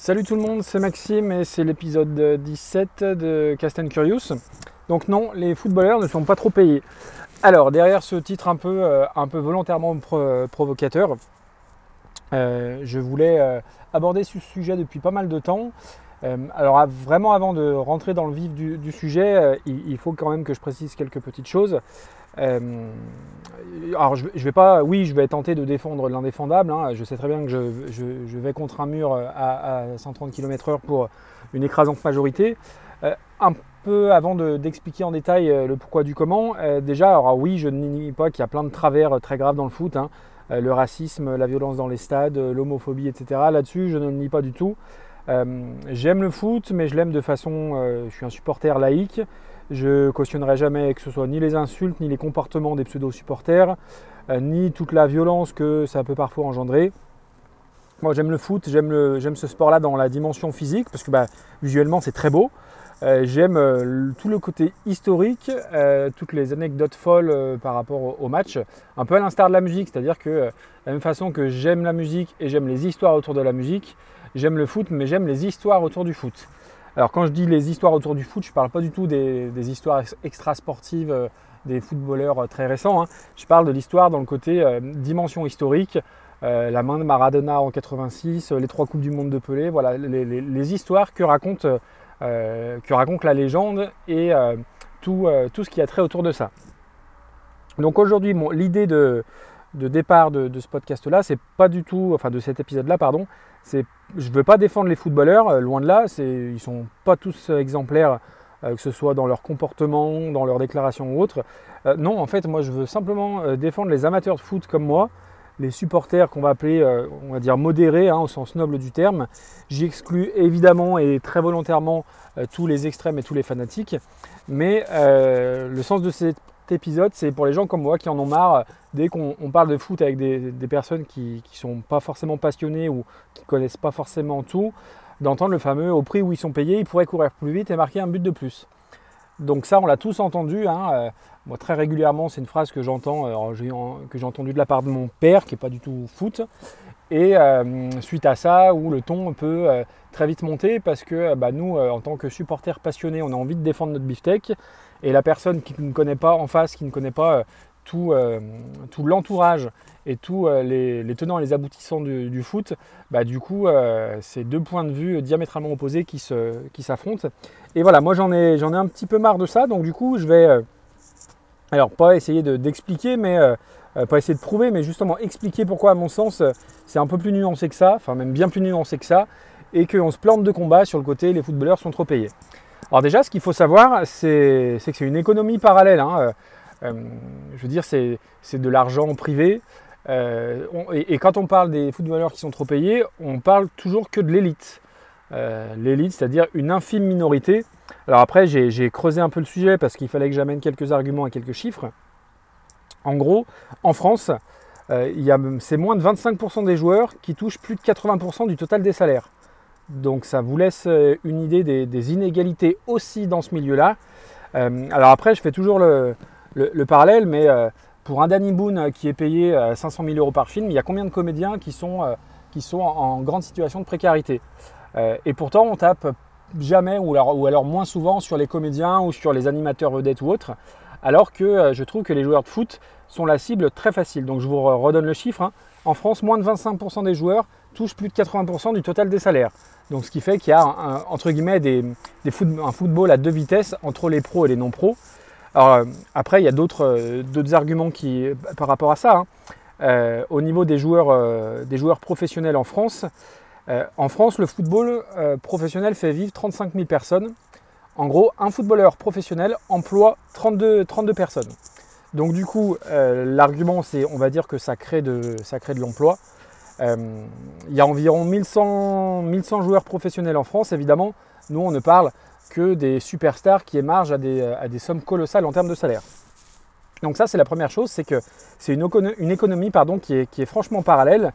Salut tout le monde, c'est Maxime et c'est l'épisode 17 de Cast and Curious. Donc non, les footballeurs ne sont pas trop payés. Alors derrière ce titre un peu, euh, un peu volontairement provocateur, euh, je voulais euh, aborder ce sujet depuis pas mal de temps. Alors vraiment avant de rentrer dans le vif du, sujet, il, faut quand même que je précise quelques petites choses. Euh, alors je, vais pas, oui, je vais tenter de défendre l'indéfendable. Hein. Je sais très bien que je, vais contre un mur à, 130 km/h pour une écrasante majorité. Euh, un peu avant d'expliquer en détail euh, le pourquoi du comment, déjà, alors oui, je ne nie pas qu'il y a plein de travers très graves dans le foot. Hein. le racisme, la violence dans les stades, l'homophobie, etc. Là-dessus, je ne le nie pas du tout. J'aime le foot, mais je l'aime de façon. je suis un supporter laïque. Je cautionnerai jamais que ce soit ni les insultes, ni les comportements des pseudo-supporters, euh, ni toute la violence que ça peut parfois engendrer. Moi j'aime le foot, j'aime ce sport-là dans la dimension physique, parce que bah, visuellement c'est très beau. Euh, j'aime euh, tout le côté historique, toutes les anecdotes folles par rapport au, match, un peu à l'instar de la musique, c'est-à-dire que de la même façon que j'aime la musique et j'aime les histoires autour de la musique, j'aime le foot, mais j'aime les histoires autour du foot. Alors quand je dis les histoires autour du foot, je ne parle pas du tout des, histoires extra-sportives euh, des footballeurs euh, très récents. Hein. Je parle de l'histoire dans le côté euh, dimension historique, la main de Maradona en 86, les trois coupes du monde de Pelé, voilà les, histoires que raconte, que raconte la légende et tout, tout, ce qui a trait autour de ça. Donc aujourd'hui, l'idée de, de départ de, ce podcast-là, c'est pas du tout, enfin de cet épisode-là, pardon, c'est, je veux pas défendre les footballeurs, euh, loin de là, c'est, ils sont pas tous exemplaires, euh, que ce soit dans leur comportement, dans leurs déclarations ou autres. Euh, non, en fait, moi, je veux simplement défendre les amateurs de foot comme moi, les supporters qu'on va appeler, on va dire modérés, hein, au sens noble du terme. J'exclus évidemment et très volontairement tous les extrêmes et tous les fanatiques, mais le sens de cette épisode, c'est pour les gens comme moi qui en ont marre dès qu'on parle de foot avec des, personnes qui ne sont pas forcément passionnées ou qui ne connaissent pas forcément tout, d'entendre le fameux au prix où ils sont payés, ils pourraient courir plus vite et marquer un but de plus. Donc ça, on l'a tous entendu. Hein, euh, moi, très régulièrement, c'est une phrase que j'entends, euh, que j'ai entendue de la part de mon père, qui n'est pas du tout foot. Et euh, suite à ça, où le ton peut très vite monter, parce que bah, nous, en tant que supporters passionnés, on a envie de défendre notre beefsteak. Et la personne qui ne connaît pas en face, qui ne connaît pas tout, tout l'entourage et tous les, tenants et les aboutissants du, foot, bah, du coup, c'est deux points de vue diamétralement opposés qui, qui s'affrontent. Et voilà, moi j'en ai, j'en ai un petit peu marre de ça, donc du coup, je vais alors, pas essayer d'expliquer, mais euh, euh, pas essayer de prouver, mais justement expliquer pourquoi, à mon sens, euh, c'est un peu plus nuancé que ça, enfin même bien plus nuancé que ça, et qu'on se plante de combat sur le côté les footballeurs sont trop payés. Alors déjà, ce qu'il faut savoir, c'est que c'est une économie parallèle. Hein, je veux dire, c'est de l'argent privé. et, quand on parle des footballeurs qui sont trop payés, on parle toujours que de l'élite. l'élite, c'est-à-dire une infime minorité alors après, j'ai creusé un peu le sujet parce qu'il fallait que j'amène quelques arguments et quelques chiffres. En gros, en France, euh, c'est moins de 25% des joueurs qui touchent plus de 80% du total des salaires. Donc ça vous laisse euh, une idée des, inégalités aussi dans ce milieu-là. Euh, alors après, je fais toujours le, parallèle, mais pour un Danny Boone qui est payé 500 000 euros par film, il y a combien de comédiens qui sont, en grande situation de précarité? Et pourtant, on tape jamais ou alors, moins souvent sur les comédiens ou sur les animateurs vedettes ou autres, alors que euh, je trouve que les joueurs de foot sont la cible très facile. Donc je vous redonne le chiffre. Hein. En France, moins de 25% des joueurs plus de 80% du total des salaires. Donc ce qui fait qu'il y a entre guillemets des, un football à deux vitesses entre les pros et les non-pros. Alors euh, après, il y a d'autres euh, arguments qui, par rapport à ça. Hein. au niveau des joueurs, des joueurs professionnels en France, euh, en France, le football euh, professionnel fait vivre 35 000 personnes. En gros, un footballeur professionnel emploie 32, 32 personnes. Donc du coup, euh, l'argument, c'est on va dire que ça crée de, de l'emploi. Il y a environ 1100, 1100 joueurs professionnels en France, évidemment. Nous, on ne parle que des superstars qui émargent à des, sommes colossales en termes de salaire. Donc ça, c'est la première chose, c'est que c'est une, économie pardon, qui, est, qui est franchement parallèle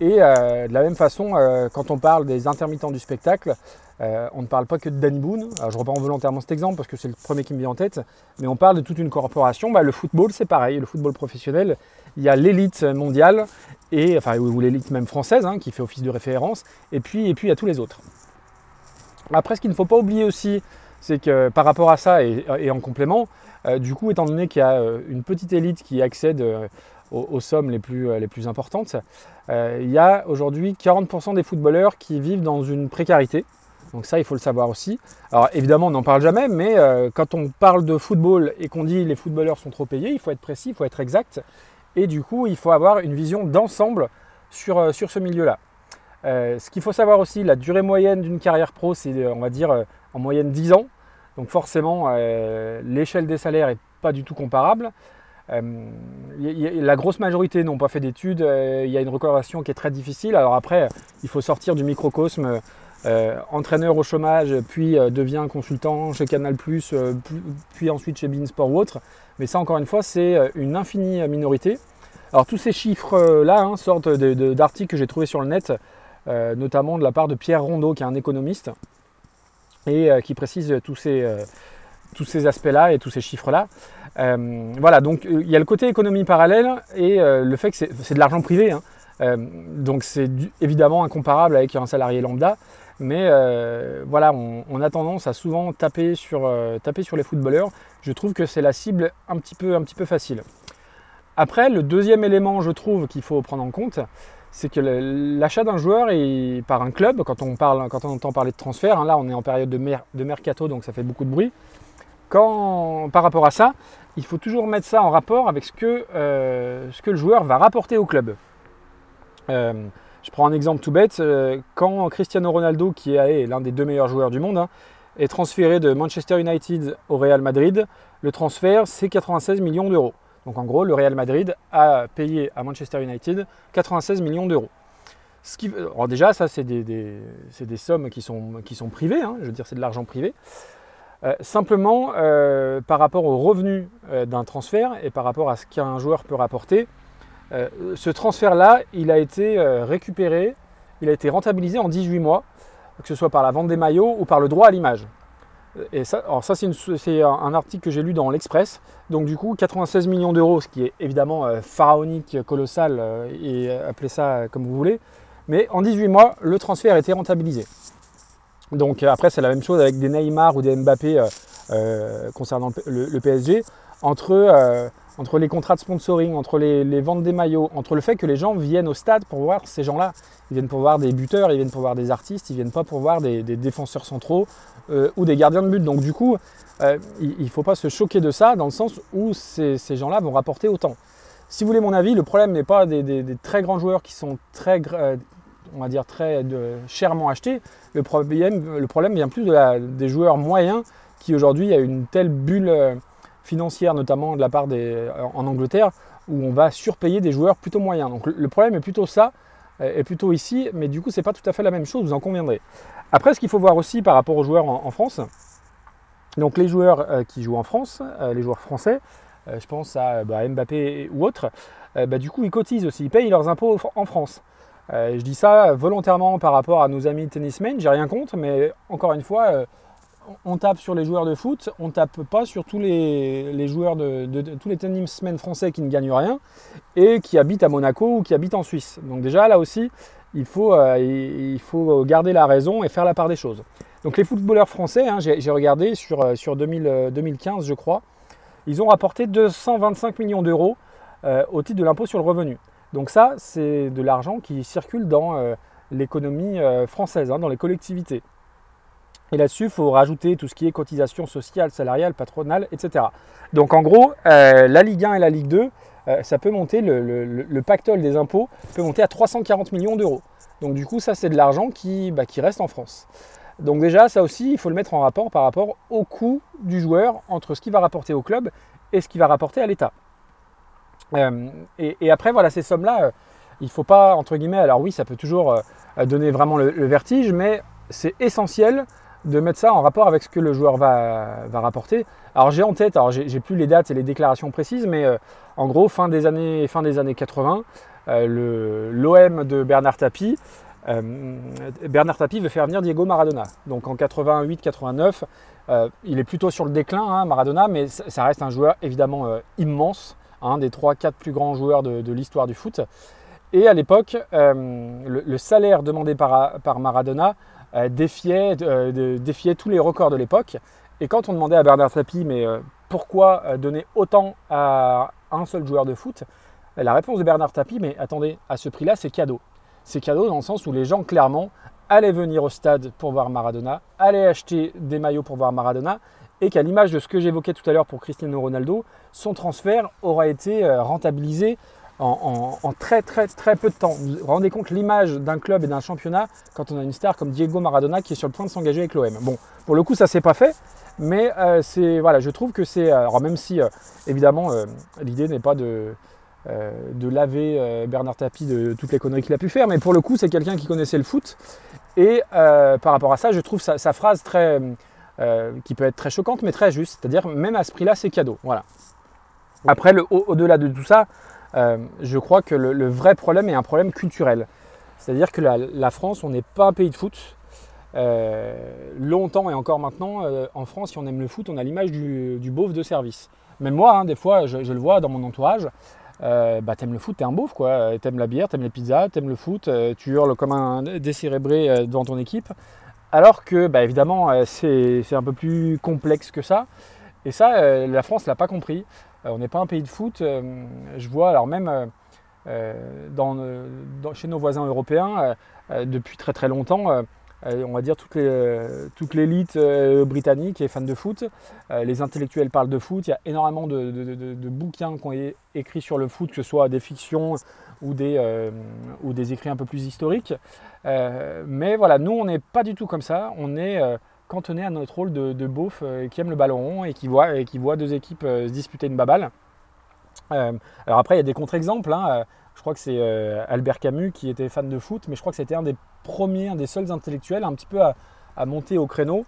et euh, de la même façon, euh, quand on parle des intermittents du spectacle, on ne parle pas que de Danny Boone. je reprends volontairement cet exemple parce que c'est le premier qui me vient en tête, mais on parle de toute une corporation. Bah, le football, c'est pareil. Le football professionnel, il y a l'élite mondiale, et, enfin, ou l'élite même française, hein, qui fait office de référence, et puis, et puis il y a tous les autres. Après, ce qu'il ne faut pas oublier aussi, c'est que par rapport à ça, et, en complément, euh, du coup, étant donné qu'il y a euh, une petite élite qui accède euh, aux, sommes les plus, les plus importantes, il y a aujourd'hui 40% des footballeurs qui vivent dans une précarité. Donc ça, il faut le savoir aussi. Alors évidemment, on n'en parle jamais, mais quand on parle de football et qu'on dit les footballeurs sont trop payés, il faut être précis, il faut être exact. Et du coup, il faut avoir une vision d'ensemble sur, sur ce milieu-là. ce qu'il faut savoir aussi, la durée moyenne d'une carrière pro, c'est on va dire en moyenne 10 ans. Donc forcément, euh, l'échelle des salaires n'est pas du tout comparable. Euh, la grosse majorité n'ont pas fait d'études. Euh, il y a une reconversion qui est très difficile. Alors après, il faut sortir du microcosme. Entraîneur au chômage, puis devient consultant chez Canal+, puis ensuite chez Beansport ou autre. Mais ça, encore une fois, c'est une infinie minorité. Alors tous ces chiffres-là hein, sortent d'articles que j'ai trouvés sur le net, notamment de la part de Pierre Rondeau, qui est un économiste, et euh, qui précise tous ces, euh, ces aspects-là et tous ces chiffres-là. Euh, voilà, donc il y a le côté économie parallèle et le fait que c'est de l'argent privé. Hein. Donc c'est évidemment incomparable avec un salarié lambda, mais voilà, on, a tendance à souvent taper sur, taper sur les footballeurs. Je trouve que c'est la cible un petit, peu, facile. Après, le deuxième élément, je trouve, qu'il faut prendre en compte, c'est que l'achat d'un joueur par un club, quand on, parle, quand on entend parler de transfert, hein, là on est en période de, mercato donc ça fait beaucoup de bruit, par rapport à ça, il faut toujours mettre ça en rapport avec euh, ce que le joueur va rapporter au club. Euh, je prends un exemple tout bête, euh, quand Cristiano Ronaldo, qui est l'un des deux meilleurs joueurs du monde, hein, est transféré de Manchester United au Real Madrid, le transfert c'est 96 millions d'euros. Donc en gros, le Real Madrid a payé à Manchester United 96 millions d'euros. alors déjà, ça, c'est des, sommes qui sont, privées, hein. je veux dire, c'est de l'argent privé. Euh, simplement, par rapport aux revenus d'un transfert et par rapport à ce qu'un joueur peut rapporter, ce transfert-là, il a été récupéré, il a été rentabilisé en 18 mois, que ce soit par la vente des maillots ou par le droit à l'image. Et ça, alors ça c'est un article que j'ai lu dans l'Express. Donc du coup, 96 millions d'euros, ce qui est évidemment euh, pharaonique, colossal, euh, et euh, appelez ça comme vous voulez. Mais en 18 mois, le transfert a été rentabilisé. Donc après, c'est la même chose avec des Neymar ou des Mbappé concernant le, PSG. Entre, entre les contrats de sponsoring, entre les, ventes des maillots, entre le fait que les gens viennent au stade pour voir ces gens-là. Ils viennent pour voir des buteurs, ils viennent pour voir des artistes, ils viennent pas pour voir des défenseurs centraux euh, ou des gardiens de but. Donc du coup, euh, il ne faut pas se choquer de ça dans le sens où ces, gens-là vont rapporter autant. Si vous voulez mon avis, le problème n'est pas des, très grands joueurs qui sont très, euh, on va dire très chèrement achetés. Le problème, vient plus de des joueurs moyens qui aujourd'hui a une telle bulle financière, notamment de la part des, en Angleterre, où on va surpayer des joueurs plutôt moyens. Donc le problème est plutôt ça, est plutôt ici, mais du coup c'est pas tout à fait la même chose, vous en conviendrez. Après, ce qu'il faut voir aussi par rapport aux joueurs en, France, donc les joueurs euh, qui jouent en France, euh, les joueurs français, euh, je pense à bah, Mbappé ou autres, bah, du coup ils cotisent aussi, ils payent leurs impôts en France. je dis ça volontairement par rapport à nos amis tennismen, j'ai rien contre, mais encore une fois, on tape sur les joueurs de foot, on tape pas sur tous les, joueurs de, tous les tennismen français qui ne gagnent rien et qui habitent à Monaco ou qui habitent en Suisse. Donc déjà là aussi, il faut, euh, garder la raison et faire la part des choses. Donc les footballeurs français, hein, j'ai regardé sur, euh, sur 2015 euh, je crois, ils ont rapporté 225 millions d'euros au titre de l'impôt sur le revenu. Donc ça, c'est de l'argent qui circule dans l'économie française, hein, dans les collectivités. Et là-dessus, il faut rajouter tout ce qui est cotisation sociale, salariale, patronale, etc. Donc en gros, la Ligue 1 et la Ligue 2, euh, ça peut monter, le, pactole des impôts peut monter à 340 millions d'euros. Donc du coup, ça c'est de l'argent qui, bah, qui reste en France. Donc déjà, ça aussi, il faut le mettre en rapport par rapport au coût du joueur entre ce qu'il va rapporter au club et ce qu'il va rapporter à l'État. Euh, et, après, voilà, ces sommes-là, euh, il ne faut pas, entre guillemets, alors oui, ça peut toujours donner vraiment le, vertige, mais c'est essentiel de mettre ça en rapport avec ce que le joueur va, rapporter. Alors j'ai en tête, alors j'ai plus les dates et les déclarations précises, mais en gros, fin des années, fin des années 80, euh, l'OM de Bernard Tapie Bernard Tapie veut faire venir Diego Maradona. Donc en 88-89, il est plutôt sur le déclin, hein, Maradona, mais ça reste un joueur évidemment immense, un des 3-4 plus grands joueurs de, l'histoire du foot. Et à l'époque, le, salaire demandé par Maradona défiait, défiait, tous les records de l'époque. Et quand on demandait à Bernard Tapie, mais pourquoi euh, donner autant à un seul joueur de foot La réponse de Bernard Tapie, mais attendez, à ce prix-là, c'est cadeau. C'est cadeau dans le sens où les gens, clairement, allaient venir au stade pour voir Maradona, allaient acheter des maillots pour voir Maradona, et qu'à l'image de ce que j'évoquais tout à l'heure pour Cristiano Ronaldo, son transfert aura été euh, rentabilisé en, très très très peu de temps. Vous vous rendez compte l'image d'un club et d'un championnat quand on a une star comme Diego Maradona qui est sur le point de s'engager avec l'OM. Bon, pour le coup, ça s'est pas fait, mais euh, c'est voilà, je trouve que c'est euh, alors même si euh, évidemment l'idée n'est pas de de laver Bernard Tapie de toutes les conneries qu'il a pu faire, mais pour le coup, c'est quelqu'un qui connaissait le foot et par rapport à ça, je trouve sa, phrase très qui peut être très choquante, mais très juste, c'est-à-dire même à ce prix-là, c'est cadeau. Voilà. Après, au-delà de tout ça, je crois que le, vrai problème est un problème culturel. C'est-à-dire que la France, on n'est pas un pays de foot, euh, longtemps et encore maintenant, euh, en France, si on aime le foot, on a l'image du, du beauf de service. Même moi, hein, des fois, je, le vois dans mon entourage. Euh, bah, t'aimes le foot, t'es un beauf, quoi. T'aimes la bière, t'aimes les pizzas, t'aimes le foot, tu hurles comme un décérébré devant ton équipe. Alors que, bah, évidemment, c'est un peu plus complexe que ça. Et ça, la France l'a pas compris. On n'est pas un pays de foot. je vois, alors même dans, chez nos voisins européens, depuis très très longtemps, euh, on va dire toute l'élite euh, britannique est fan de foot. Euh, les intellectuels parlent de foot. Il y a énormément de, bouquins qui ont écrits sur le foot, que ce soit des fictions ou des, ou des écrits un peu plus historiques. mais voilà, nous, on n'est pas du tout comme ça. On est cantonné à notre rôle de, beauf qui aime le ballon rond et qui voit, deux équipes se disputer une baballe. alors après, il y a des contre-exemples. Hein. Je crois que c'est Albert Camus qui était fan de foot, mais je crois que c'était un des premier, un des seuls intellectuels un petit peu à, monter au créneau.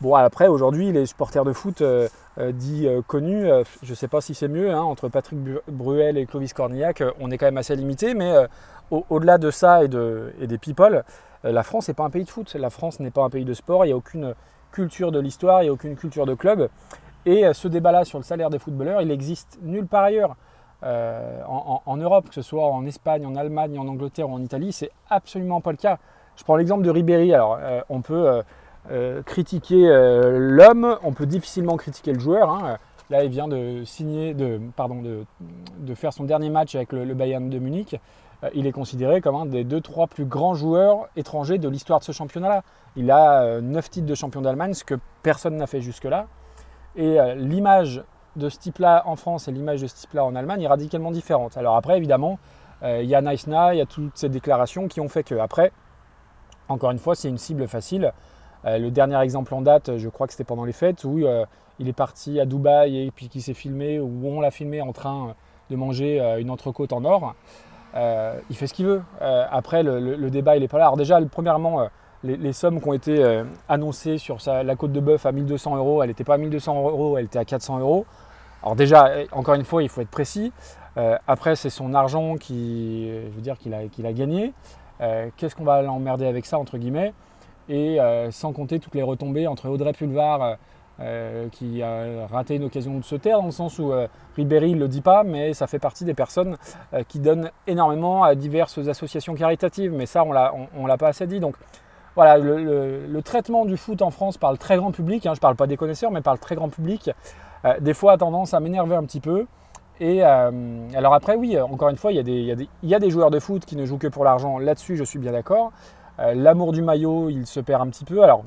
Bon, après, aujourd'hui, les supporters de foot euh, euh, dits euh, connus, je ne sais pas si c'est mieux, hein, entre Patrick Bruel et Clovis Cornillac, on est quand même assez limité, mais au-delà de ça et, de, et des people, la France n'est pas un pays de foot, la France n'est pas un pays de sport, il n'y a aucune culture de l'histoire, il n'y a aucune culture de club. Et ce débat-là sur le salaire des footballeurs, il existe nulle part ailleurs. en, en, Europe, que ce soit en Espagne, en Allemagne, en Angleterre ou en Italie, c'est absolument pas le cas. Je prends l'exemple de Ribéry. Euh, on peut euh, euh, critiquer l'homme, on peut difficilement critiquer le joueur. Hein. Là, il vient de signer, de, pardon, de, faire son dernier match avec le, Bayern de Munich. Il est considéré comme un des deux, trois plus grands joueurs étrangers de l'histoire de ce championnat-là. Il a neuf titres de champion d'Allemagne, ce que personne n'a fait jusque-là. Et l'image de ce type-là en France et l'image de ce type-là en Allemagne est radicalement différente. Alors après, évidemment, il y a Neissna, il y a toutes ces déclarations qui ont fait que. Après, encore une fois, c'est une cible facile. Euh, le dernier exemple en date, je crois que c'était pendant les fêtes, où euh, il est parti à Dubaï et puis qui s'est filmé, où on l'a filmé en train de manger euh, une entrecôte en or. Il fait ce qu'il veut. après, le, débat, il n'est pas là. Alors déjà, premièrement, les, sommes qui ont été annoncées sur la côte de bœuf à 1200 euros, elle n'était pas à 1200 euros, elle était à 400 euros. Alors déjà, encore une fois, il faut être précis. après, c'est son argent qui, je veux dire, qu'il a, qu'il a gagné. Euh, qu'est-ce qu'on va l'emmerder avec ça, entre guillemets? Et euh, sans compter toutes les retombées entre Audrey Pulvar, euh, qui a raté une occasion de se taire, dans le sens où Ribéry ne le dit pas, mais ça fait partie des personnes qui donnent énormément à diverses associations caritatives, mais ça, on ne l'a pas assez dit. Donc voilà, le, traitement du foot en France par le très grand public, hein, je ne parle pas des connaisseurs, mais par le très grand public, des fois a tendance à m'énerver un petit peu. Et euh, alors après, oui, encore une fois, il y, a des, y joueurs de foot qui ne jouent que pour l'argent. Là-dessus, je suis bien d'accord. Euh, l'amour du maillot, il se perd un petit peu. Alors,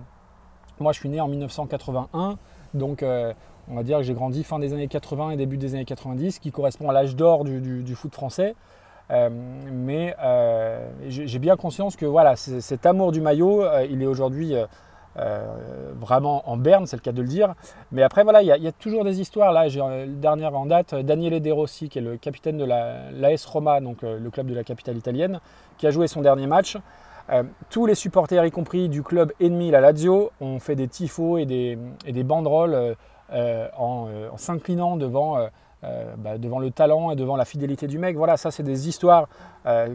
moi, je suis né en 1981, donc euh, on va dire que j'ai grandi fin des années 80 et début des années 90, qui correspond à l'âge d'or du, foot français. mais j'ai bien conscience que voilà, cet amour du maillot, il est aujourd'hui euh, vraiment en berne, c'est le cas de le dire. Mais après, voilà, il y, a toujours des histoires. Là, j'ai euh, dernière en date, Daniele De Rossi, qui est le capitaine de l'AS Roma, donc euh, le club de la capitale italienne, qui a joué son dernier match. Tous les supporters, y compris du club ennemi, la Lazio, ont fait des tifos et des, banderoles en, s'inclinant devant bah, devant le talent et devant la fidélité du mec. Voilà, ça c'est des histoires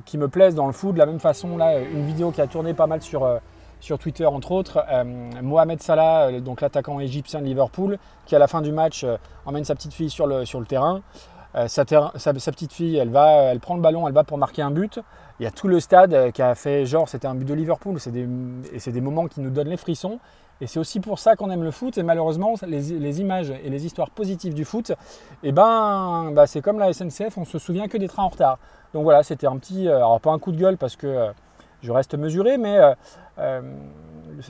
qui me plaisent dans le foot. De la même façon, là, une vidéo qui a tourné pas mal sur, Twitter entre autres, Mohamed Salah, donc l'attaquant égyptien de Liverpool, qui à la fin du match emmène sa petite fille sur le, sur le terrain. Sa, sa, petite fille, elle, va, elle prend le ballon, elle va pour marquer un but. Il y a tout le stade qui a fait genre c'était un but de Liverpool. Des, et c'est des moments qui nous donnent les frissons. Et c'est aussi pour ça qu'on aime le foot. Et malheureusement, les, images et les histoires positives du foot, eh ben, bah, c'est comme la SNCF, on se souvient que des trains en retard. Donc voilà, c'était un petit, euh, alors pas un coup de gueule parce que euh, je reste mesuré, mais euh,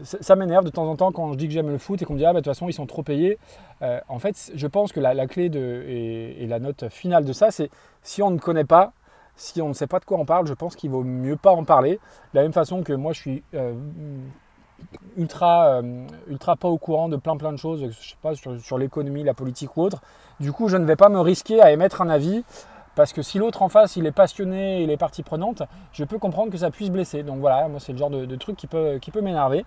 ça, m'énerve de temps en temps quand je dis que j'aime le foot et qu'on me dit ah bah, de toute façon ils sont trop payés. en fait, je pense que la, clé et, la note finale de ça, c'est si on ne connaît pas, si on ne sait pas de quoi on parle, je pense qu'il vaut mieux pas en parler. De la même façon que moi je suis ultra, euh, ultra pas au courant de plein plein de choses, je sais pas, sur, l'économie, la politique ou autre. Du coup, je ne vais pas me risquer à émettre un avis parce que si l'autre en face il est passionné, il est partie prenante, je peux comprendre que ça puisse blesser. Donc voilà, moi c'est le genre de, truc qui peut, qui peut m'énerver.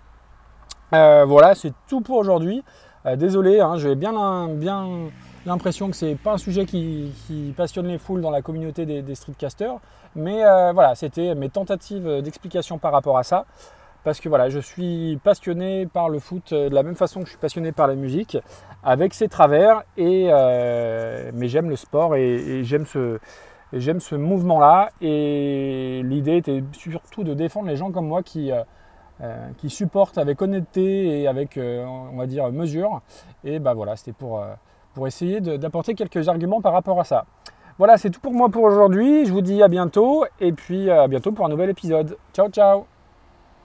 Euh, voilà, c'est tout pour aujourd'hui. Euh, désolé, hein, j'ai bien, bien l'impression que c'est pas un sujet qui, passionne les foules dans la communauté des, des streetcasters, mais voilà, c'était mes tentatives d'explication par rapport à ça parce que voilà, je suis passionné par le foot euh, de la même façon que je suis passionné par la musique, avec ses travers, et, euh, mais j'aime le sport et, j'aime ce, ce mouvement-là. Et l'idée était surtout de défendre les gens comme moi qui, euh, qui supportent avec honnêteté et avec, on va dire, mesure. Et bah voilà, c'était pour, pour essayer d'apporter quelques arguments par rapport à ça. Voilà, c'est tout pour moi pour aujourd'hui. Je vous dis à bientôt et puis à bientôt pour un nouvel épisode. Ciao, ciao